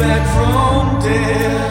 back from death.